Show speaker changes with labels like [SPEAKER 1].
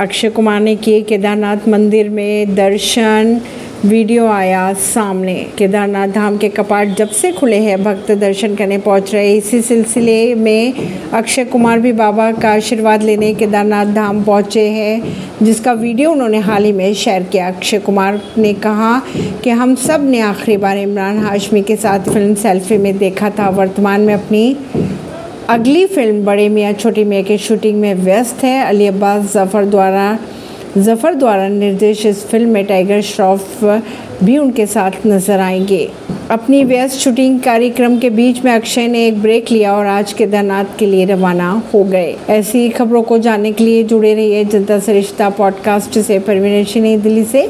[SPEAKER 1] अक्षय कुमार ने किए केदारनाथ मंदिर में दर्शन, वीडियो आया सामने। केदारनाथ धाम के कपाट जब से खुले हैं, भक्त दर्शन करने पहुँच रहे इसी सिलसिले में अक्षय कुमार भी बाबा का आशीर्वाद लेने केदारनाथ धाम पहुँचे हैं, जिसका वीडियो उन्होंने हाल ही में शेयर किया। अक्षय कुमार ने कहा कि हम सबने आखिरी बार इमरान हाशमी के साथ फ़िल्म सेल्फी में देखा था। वर्तमान में अपनी अगली फ़िल्म बड़े मियाँ, छोटी मियाँ की शूटिंग में व्यस्त है। अली अब्बास जफ़र द्वारा जफ़र द्वारा निर्देश इस फ़िल्म में टाइगर श्रॉफ भी उनके साथ नज़र आएँगे। अपनी व्यस्त शूटिंग कार्यक्रम के बीच में अक्षय ने एक ब्रेक लिया और आज के केदारनाथ के लिए रवाना हो गए। ऐसी खबरों को जानने के लिए जुड़े रहिए जनता सरिश्ता पॉडकास्ट से। परवीन नई दिल्ली से।